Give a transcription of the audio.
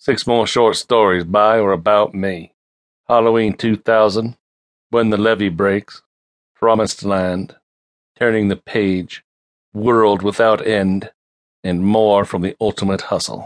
Six more short stories by or about me. Halloween 2000, When the Levee Breaks, Promised Land, Turning the Page, World Without End, and more from the Ultimate Hustle.